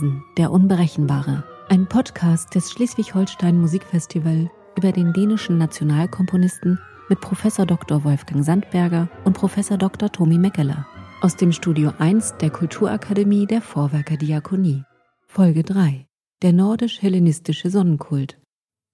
Nielsen, der Unberechenbare. Ein Podcast des Schleswig-Holstein Musikfestival über den dänischen Nationalkomponisten mit Professor Dr. Wolfgang Sandberger und Professor Dr. Tomi Meckeler. Aus dem Studio 1 der Kulturakademie der Vorwerker Diakonie. Folge 3. Der nordisch-hellenistische Sonnenkult.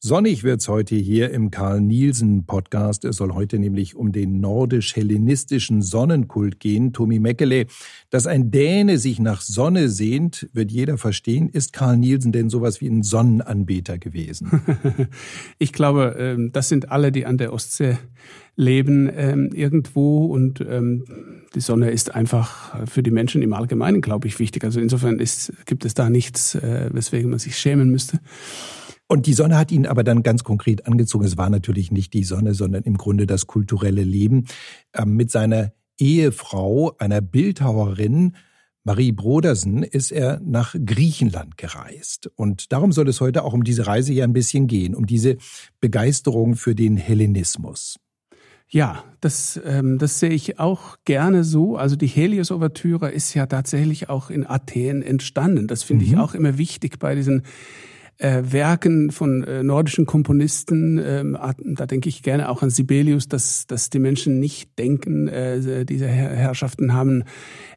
Sonnig wird's heute hier im Karl Nielsen Podcast. Es soll heute nämlich um den nordisch-hellenistischen Sonnenkult gehen. Tommy Meckele, dass ein Däne sich nach Sonne sehnt, wird jeder verstehen. Ist Karl Nielsen denn sowas wie ein Sonnenanbeter gewesen? ich glaube, ähm, das sind alle, die an der Ostsee leben ähm, irgendwo und ähm, die Sonne ist einfach für die Menschen im Allgemeinen, glaube ich, wichtig. Also insofern ist, gibt es da nichts, äh, weswegen man sich schämen müsste. Und die Sonne hat ihn aber dann ganz konkret angezogen. Es war natürlich nicht die Sonne, sondern im Grunde das kulturelle Leben. Ähm, mit seiner Ehefrau, einer Bildhauerin, Marie Brodersen, ist er nach Griechenland gereist. Und darum soll es heute auch um diese Reise ja ein bisschen gehen, um diese Begeisterung für den Hellenismus. Ja, das, ähm, das sehe ich auch gerne so. Also die Helios-Ouvertüre ist ja tatsächlich auch in Athen entstanden. Das finde mhm. ich auch immer wichtig bei diesen äh, Werken von äh, nordischen Komponisten, ähm, da denke ich gerne auch an Sibelius, dass, dass die Menschen nicht denken, äh, diese Herrschaften haben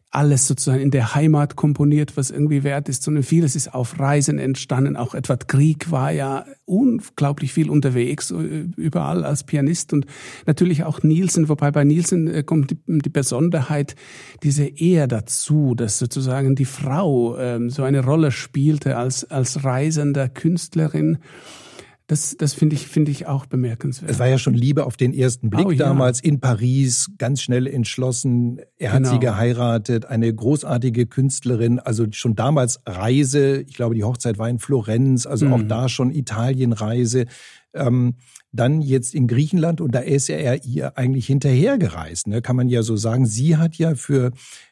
alles sozusagen in der Heimat komponiert, was irgendwie wert ist, sondern vieles ist auf Reisen entstanden. Auch Edward Grieg war ja unglaublich viel unterwegs, äh, überall als Pianist und natürlich auch Nielsen, wobei bei Nielsen äh, kommt die, die Besonderheit, diese Ehe dazu, dass sozusagen die Frau ähm, so eine Rolle spielte als, als reisender Künstlerin. Das, das finde ich, finde ich auch bemerkenswert. Es war ja schon Liebe auf den ersten Blick oh, ja. damals in Paris, ganz schnell entschlossen. Er hat genau. sie geheiratet, eine großartige Künstlerin, also schon damals Reise. Ich glaube, die Hochzeit war in Florenz, also mhm. auch da schon Italienreise. Ähm, dann jetzt in Griechenland und da ist er ihr eigentlich hinterhergereist, ne? kann man ja so sagen. Sie hat ja für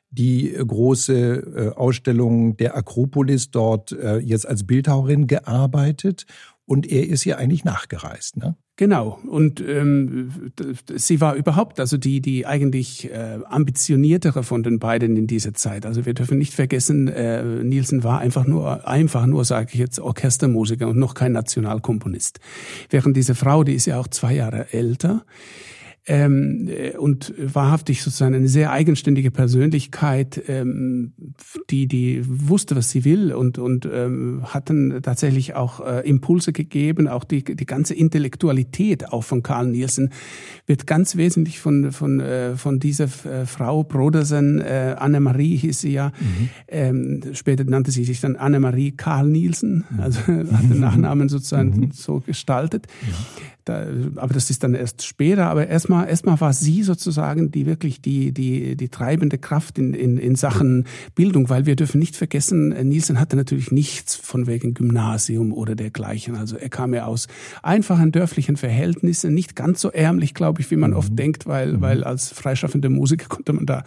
die große äh, Ausstellung der Akropolis dort äh, jetzt als Bildhauerin gearbeitet und er ist ja eigentlich nachgereist, ne? Genau. Und ähm, sie war überhaupt also die, die eigentlich äh, ambitioniertere von den beiden in dieser Zeit. Also wir dürfen nicht vergessen, äh, Nielsen war einfach nur, einfach nur, sage ich jetzt, Orchestermusiker und noch kein Nationalkomponist. Während diese Frau, die ist ja auch zwei Jahre älter, ähm, äh, und wahrhaftig sozusagen eine sehr eigenständige Persönlichkeit, ähm, die die wusste, was sie will und und ähm, hatten tatsächlich auch äh, Impulse gegeben. Auch die die ganze Intellektualität auch von Karl Nielsen wird ganz wesentlich von von äh, von dieser äh, Frau Brodersen äh, Annemarie hieß sie ja. Mhm. Ähm, später nannte sie sich dann Annemarie Karl Nielsen, also hat den Nachnamen sozusagen mhm. so gestaltet. Ja. Da, aber das ist dann erst später. Aber erstmal, erstmal war sie sozusagen die wirklich die, die, die treibende Kraft in, in, in Sachen Bildung, weil wir dürfen nicht vergessen, Nielsen hatte natürlich nichts von wegen Gymnasium oder dergleichen. Also er kam ja aus einfachen dörflichen Verhältnissen, nicht ganz so ärmlich, glaube ich, wie man mhm. oft denkt, weil, mhm. weil als freischaffender Musiker konnte man da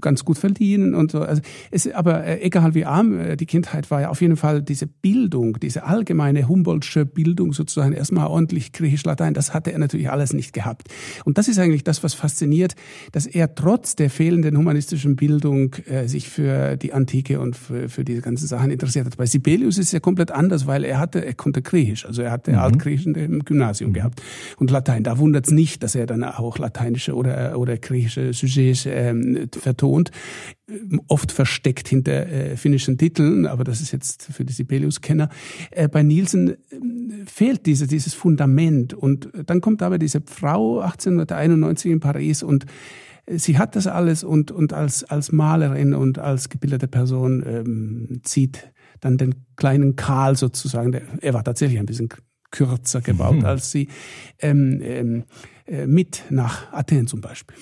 ganz gut verdienen und so. Also es, aber äh, egal wie arm äh, die Kindheit war, ja auf jeden Fall diese Bildung, diese allgemeine Humboldtsche Bildung sozusagen erstmal ordentlich griechisch Latein, das hatte er natürlich alles nicht gehabt. Und das ist eigentlich das, was fasziniert, dass er trotz der fehlenden humanistischen Bildung äh, sich für die Antike und für, für diese ganzen Sachen interessiert hat. Bei Sibelius ist es ja komplett anders, weil er hatte, er konnte Griechisch, also er hatte mhm. Altgriechisch im Gymnasium mhm. gehabt und Latein. Da wundert es nicht, dass er dann auch lateinische oder, oder griechische Sujets ähm, vertont oft versteckt hinter äh, finnischen Titeln, aber das ist jetzt für die Sibelius-Kenner. Äh, bei Nielsen äh, fehlt diese, dieses Fundament und dann kommt aber diese Frau 1891 in Paris und äh, sie hat das alles und, und als, als Malerin und als gebildete Person ähm, zieht dann den kleinen Karl sozusagen, der, er war tatsächlich ein bisschen kürzer gebaut mhm. als sie, ähm, ähm, äh, mit nach Athen zum Beispiel.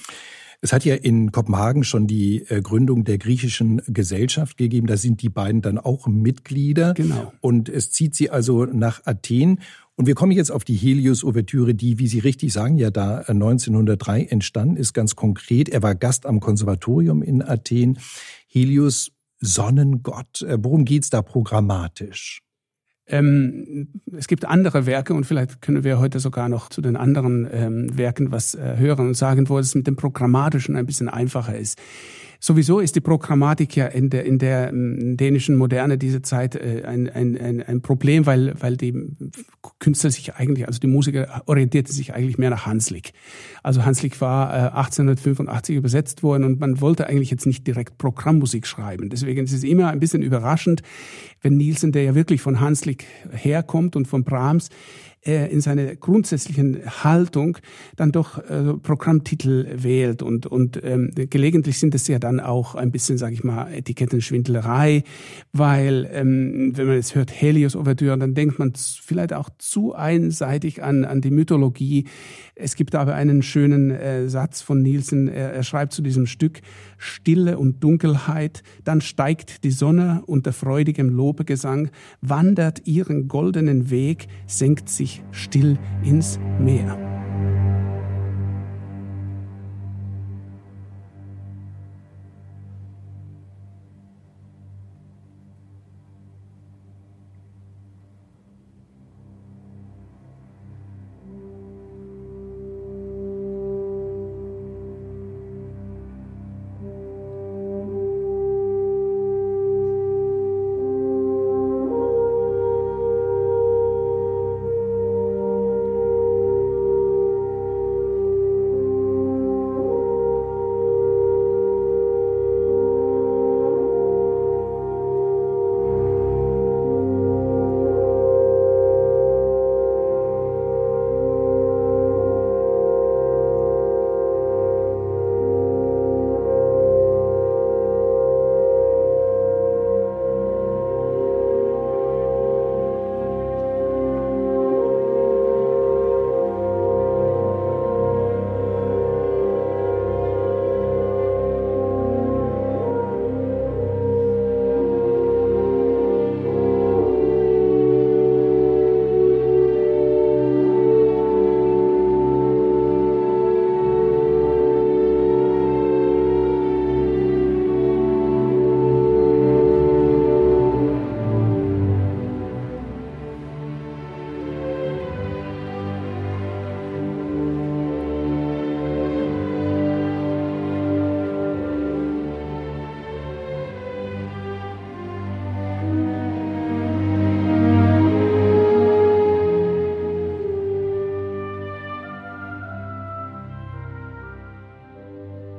Es hat ja in Kopenhagen schon die äh, Gründung der griechischen Gesellschaft gegeben. Da sind die beiden dann auch Mitglieder. Genau. Und es zieht sie also nach Athen. Und wir kommen jetzt auf die Helios-Ouvertüre, die, wie Sie richtig sagen, ja da 1903 entstanden ist, ganz konkret. Er war Gast am Konservatorium in Athen. Helios, Sonnengott. Äh, worum geht's da programmatisch? Ähm, es gibt andere Werke und vielleicht können wir heute sogar noch zu den anderen ähm, Werken was äh, hören und sagen, wo es mit dem Programmatischen ein bisschen einfacher ist. Sowieso ist die Programmatik ja in der, in der ähm, dänischen Moderne diese Zeit äh, ein, ein, ein, ein Problem, weil, weil die Künstler sich eigentlich, also die Musiker orientierten sich eigentlich mehr nach Hanslick. Also Hanslick war äh, 1885 übersetzt worden und man wollte eigentlich jetzt nicht direkt Programmmusik schreiben. Deswegen ist es immer ein bisschen überraschend, wenn Nielsen, der ja wirklich von Hanslick herkommt und von Brahms, er in seiner grundsätzlichen Haltung dann doch äh, Programmtitel wählt und und ähm, gelegentlich sind es ja dann auch ein bisschen, sage ich mal, Etikettenschwindelerei, weil ähm, wenn man jetzt hört Helios Ouvertüre, dann denkt man vielleicht auch zu einseitig an an die Mythologie. Es gibt aber einen schönen äh, Satz von Nielsen. Er, er schreibt zu diesem Stück Stille und Dunkelheit, dann steigt die Sonne unter freudigem Lobegesang, wandert ihren goldenen Weg, senkt sich still ins Meer.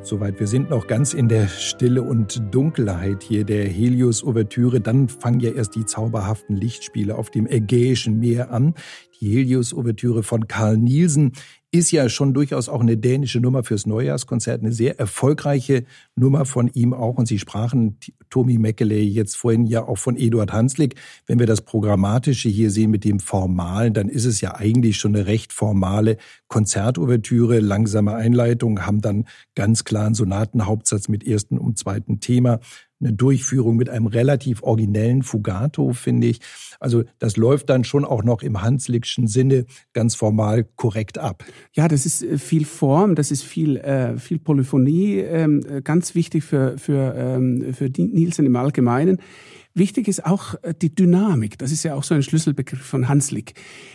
Soweit. Wir sind noch ganz in der Stille und Dunkelheit hier der Helios-Ouvertüre. Dann fangen ja erst die zauberhaften Lichtspiele auf dem Ägäischen Meer an. Die Helios-Ouvertüre von Karl Nielsen ist ja schon durchaus auch eine dänische Nummer fürs Neujahrskonzert, eine sehr erfolgreiche Nummer von ihm auch. Und Sie sprachen, Tommy Meckeley, jetzt vorhin ja auch von Eduard Hanslick. Wenn wir das Programmatische hier sehen mit dem Formalen, dann ist es ja eigentlich schon eine recht formale Konzertouvertüre, langsame Einleitung, haben dann ganz klaren Sonatenhauptsatz mit ersten und zweiten Thema eine Durchführung mit einem relativ originellen Fugato, finde ich. Also das läuft dann schon auch noch im Hanslickschen Sinne ganz formal korrekt ab. Ja, das ist äh, viel Form, das ist viel, äh, viel Polyphonie, ähm, äh, ganz wichtig für, für, ähm, für Nielsen im Allgemeinen. Wichtig ist auch äh, die Dynamik. Das ist ja auch so ein Schlüsselbegriff von Hanslick,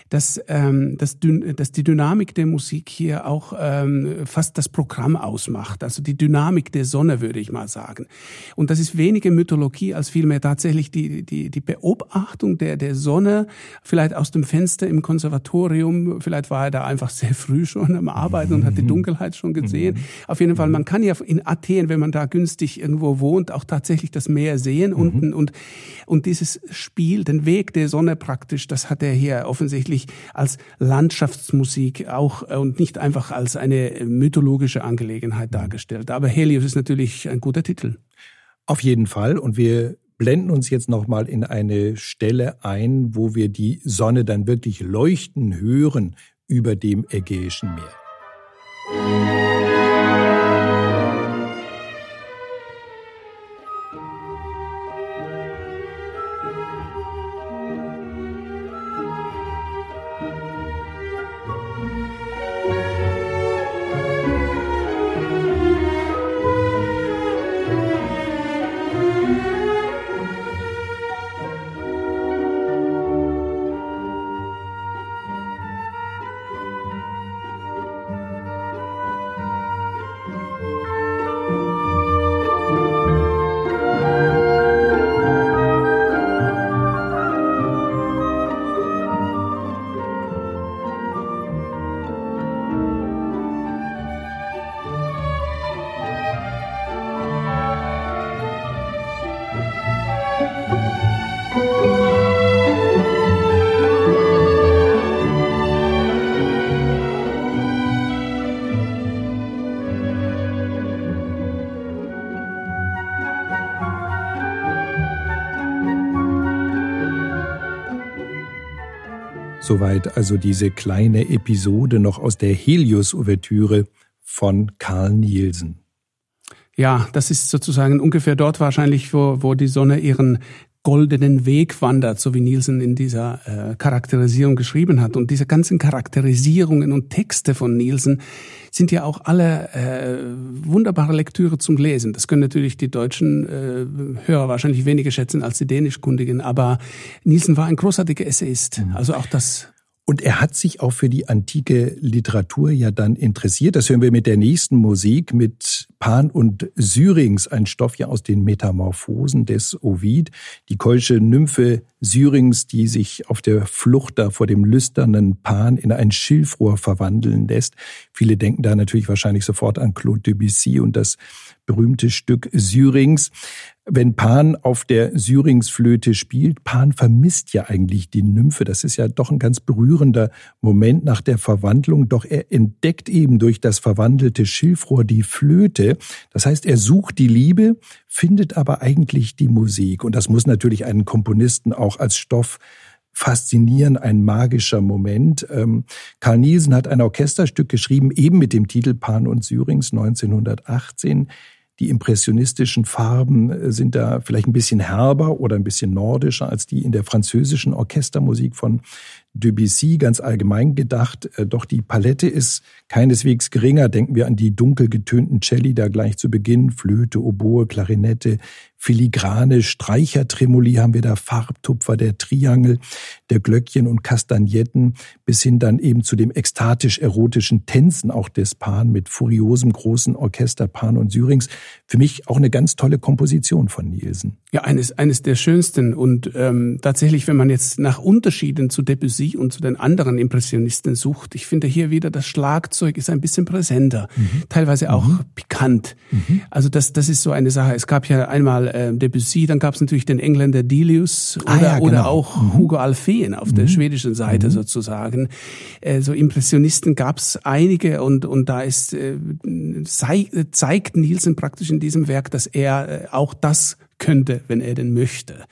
dass, ähm, dass, dass die Dynamik der Musik hier auch ähm, fast das Programm ausmacht. Also die Dynamik der Sonne, würde ich mal sagen. Und das ist weniger Mythologie als vielmehr tatsächlich die, die, die Beobachtung der, der Sonne, vielleicht aus dem Fenster im Konservatorium. Vielleicht war er da einfach sehr früh schon am Arbeiten und hat die mhm. Dunkelheit schon gesehen. Mhm. Auf jeden Fall, man kann ja in Athen, wenn man da günstig irgendwo wohnt, auch tatsächlich das Meer sehen mhm. unten und und dieses Spiel, den Weg der Sonne praktisch, das hat er hier offensichtlich als Landschaftsmusik auch äh, und nicht einfach als eine mythologische Angelegenheit dargestellt. Aber Helios ist natürlich ein guter Titel. Auf jeden Fall. Und wir blenden uns jetzt nochmal in eine Stelle ein, wo wir die Sonne dann wirklich leuchten hören über dem Ägäischen Meer. Soweit also diese kleine Episode noch aus der Helios-Ouvertüre von Carl Nielsen. Ja, das ist sozusagen ungefähr dort wahrscheinlich, wo, wo die Sonne ihren goldenen Weg wandert, so wie Nielsen in dieser äh, Charakterisierung geschrieben hat. Und diese ganzen Charakterisierungen und Texte von Nielsen sind ja auch alle äh, wunderbare Lektüre zum Lesen. Das können natürlich die deutschen äh, Hörer wahrscheinlich weniger schätzen als die dänischkundigen, aber Nielsen war ein großartiger Essayist. Mhm. Also auch das und er hat sich auch für die antike Literatur ja dann interessiert. Das hören wir mit der nächsten Musik, mit Pan und Syrinx, ein Stoff ja aus den Metamorphosen des Ovid. Die keusche Nymphe Syrinx, die sich auf der Flucht da vor dem lüsternen Pan in ein Schilfrohr verwandeln lässt. Viele denken da natürlich wahrscheinlich sofort an Claude Debussy und das berühmte Stück Syrinx wenn Pan auf der Syringsflöte spielt, Pan vermisst ja eigentlich die Nymphe. Das ist ja doch ein ganz berührender Moment nach der Verwandlung. Doch er entdeckt eben durch das verwandelte Schilfrohr die Flöte. Das heißt, er sucht die Liebe, findet aber eigentlich die Musik. Und das muss natürlich einen Komponisten auch als Stoff faszinieren, ein magischer Moment. Ähm, Karl Nielsen hat ein Orchesterstück geschrieben, eben mit dem Titel Pan und Syrings 1918. Die impressionistischen Farben äh, sind da vielleicht ein bisschen herber oder ein bisschen nordischer als die in der französischen Orchestermusik von Debussy ganz allgemein gedacht. Äh, doch die Palette ist keineswegs geringer. Denken wir an die dunkel getönten Celli da gleich zu Beginn. Flöte, Oboe, Klarinette, filigrane Streichertremoli haben wir da, Farbtupfer, der Triangel, der Glöckchen und Kastagnetten, bis hin dann eben zu dem ekstatisch-erotischen Tänzen auch des Pan mit furiosem großen Orchester Pan und Syrinx. Für mich auch eine ganz tolle Komposition von Nielsen. Ja, eines, eines der schönsten. Und ähm, tatsächlich, wenn man jetzt nach Unterschieden zu Debussy und zu den anderen Impressionisten sucht, ich finde hier wieder, das Schlagzeug ist ein bisschen präsenter, mhm. teilweise auch mhm. pikant. Mhm. Also das, das ist so eine Sache. Es gab ja einmal äh, Debussy, dann gab es natürlich den Engländer Delius oder, ah, ja, genau. oder auch mhm. Hugo Alfeen auf der mhm. schwedischen Seite mhm. sozusagen. Äh, so Impressionisten gab es einige und, und da ist äh, zeigt Nielsen praktisch in diesem Werk, dass er äh, auch das könnte, wenn er denn möchte.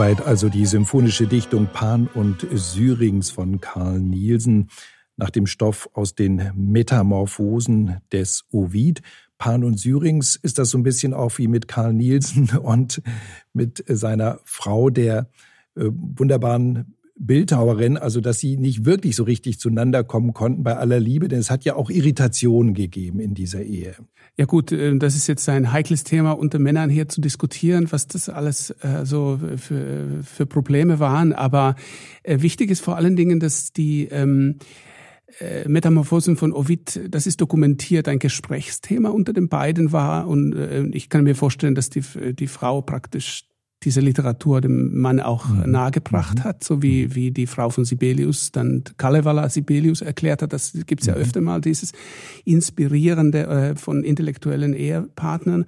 Soweit also die symphonische Dichtung Pan und Syrinx von Karl Nielsen nach dem Stoff aus den Metamorphosen des Ovid. Pan und Syrinx ist das so ein bisschen auch wie mit Karl Nielsen und mit seiner Frau, der äh, wunderbaren Bildhauerin, also dass sie nicht wirklich so richtig zueinander kommen konnten bei aller Liebe, denn es hat ja auch Irritationen gegeben in dieser Ehe. Ja gut, äh, das ist jetzt ein heikles Thema unter Männern hier zu diskutieren, was das alles äh, so für, für Probleme waren. Aber äh, wichtig ist vor allen Dingen, dass die ähm, äh, Metamorphosen von Ovid, das ist dokumentiert, ein Gesprächsthema unter den beiden war. Und ich kann mir vorstellen, dass die, die Frau praktisch diese Literatur dem Mann auch mhm. nahegebracht mhm. hat, so wie, wie die Frau von Sibelius dann Kalevala Sibelius erklärt hat. Das gibt's ja mhm. öfter mal, dieses Inspirierende äh, von intellektuellen Ehepartnern.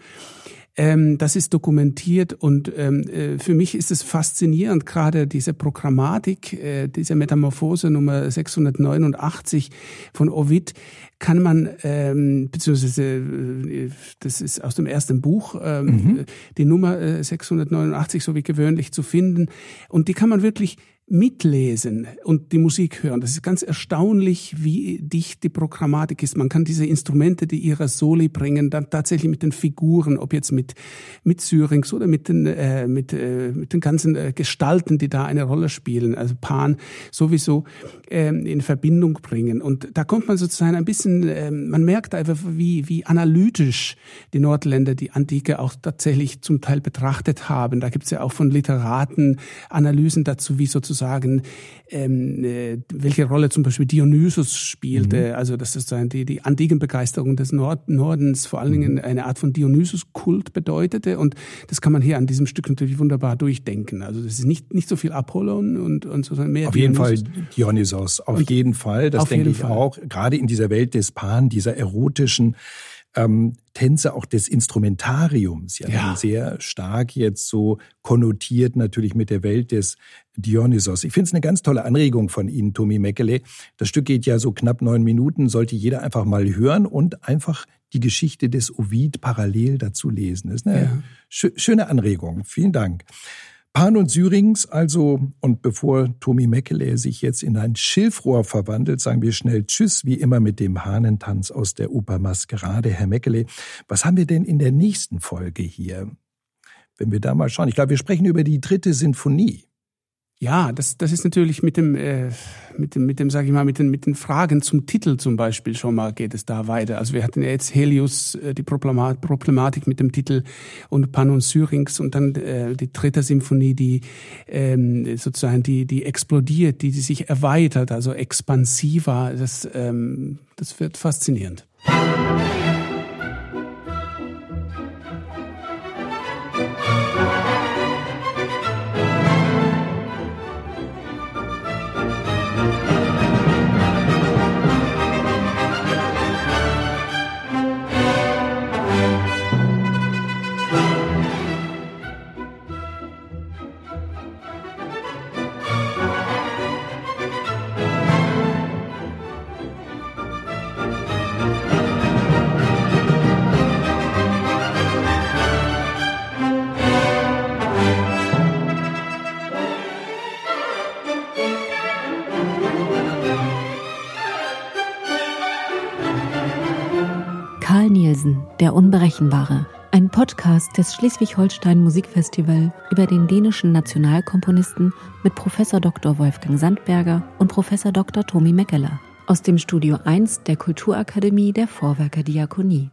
Ähm, das ist dokumentiert und ähm, äh, für mich ist es faszinierend, gerade diese Programmatik, äh, diese Metamorphose Nummer 689 von Ovid, kann man, ähm, beziehungsweise äh, das ist aus dem ersten Buch, ähm, mhm. die Nummer äh, 689 so wie gewöhnlich zu finden und die kann man wirklich mitlesen und die Musik hören. Das ist ganz erstaunlich, wie dicht die Programmatik ist. Man kann diese Instrumente, die ihre Soli bringen, dann tatsächlich mit den Figuren, ob jetzt mit mit Syrinx oder mit den äh, mit äh, mit den ganzen äh, Gestalten, die da eine Rolle spielen, also Pan sowieso äh, in Verbindung bringen. Und da kommt man sozusagen ein bisschen, äh, man merkt einfach, wie wie analytisch die Nordländer die Antike auch tatsächlich zum Teil betrachtet haben. Da gibt es ja auch von Literaten Analysen dazu, wie sozusagen sozusagen, ähm, äh, welche Rolle zum Beispiel Dionysus spielte. Mhm. Also das ist die, die antiken Begeisterung des Nord Nordens vor allen Dingen mhm. eine Art von Dionysus-Kult bedeutete. Und das kann man hier an diesem Stück natürlich wunderbar durchdenken. Also das ist nicht, nicht so viel Apollon und, und sozusagen mehr Auf Dionysus. jeden Fall Dionysos, auf und jeden Fall. Das denke ich Fall. auch. Gerade in dieser Welt des Pan, dieser erotischen ähm, Tänze auch des Instrumentariums, ja, ja. sehr stark jetzt so konnotiert natürlich mit der Welt des Dionysos. Ich finde es eine ganz tolle Anregung von Ihnen, Tommy Meckele. Das Stück geht ja so knapp neun Minuten, sollte jeder einfach mal hören und einfach die Geschichte des Ovid parallel dazu lesen. Das ist eine ja. schöne Anregung. Vielen Dank. Pan und Syrings also, und bevor Tommy Meckele sich jetzt in ein Schilfrohr verwandelt, sagen wir schnell Tschüss, wie immer mit dem Hahnentanz aus der Oper Maskerade. Herr Meckele, was haben wir denn in der nächsten Folge hier? Wenn wir da mal schauen. Ich glaube, wir sprechen über die dritte Sinfonie. Ja, das, das ist natürlich mit dem, äh, mit dem, mit dem, sage ich mal, mit den, mit den Fragen zum Titel zum Beispiel schon mal geht es da weiter. Also wir hatten ja jetzt Helios, äh, die Problematik mit dem Titel und Pan und Syrinx und dann äh, die dritte Symphonie, die ähm, sozusagen die, die explodiert, die, die sich erweitert, also expansiver. Das, ähm, das wird faszinierend. Der Unberechenbare. Ein Podcast des Schleswig-Holstein Musikfestival über den dänischen Nationalkomponisten mit Professor Dr. Wolfgang Sandberger und Professor Dr. Tomi Meckeler aus dem Studio 1 der Kulturakademie der Vorwerker Diakonie.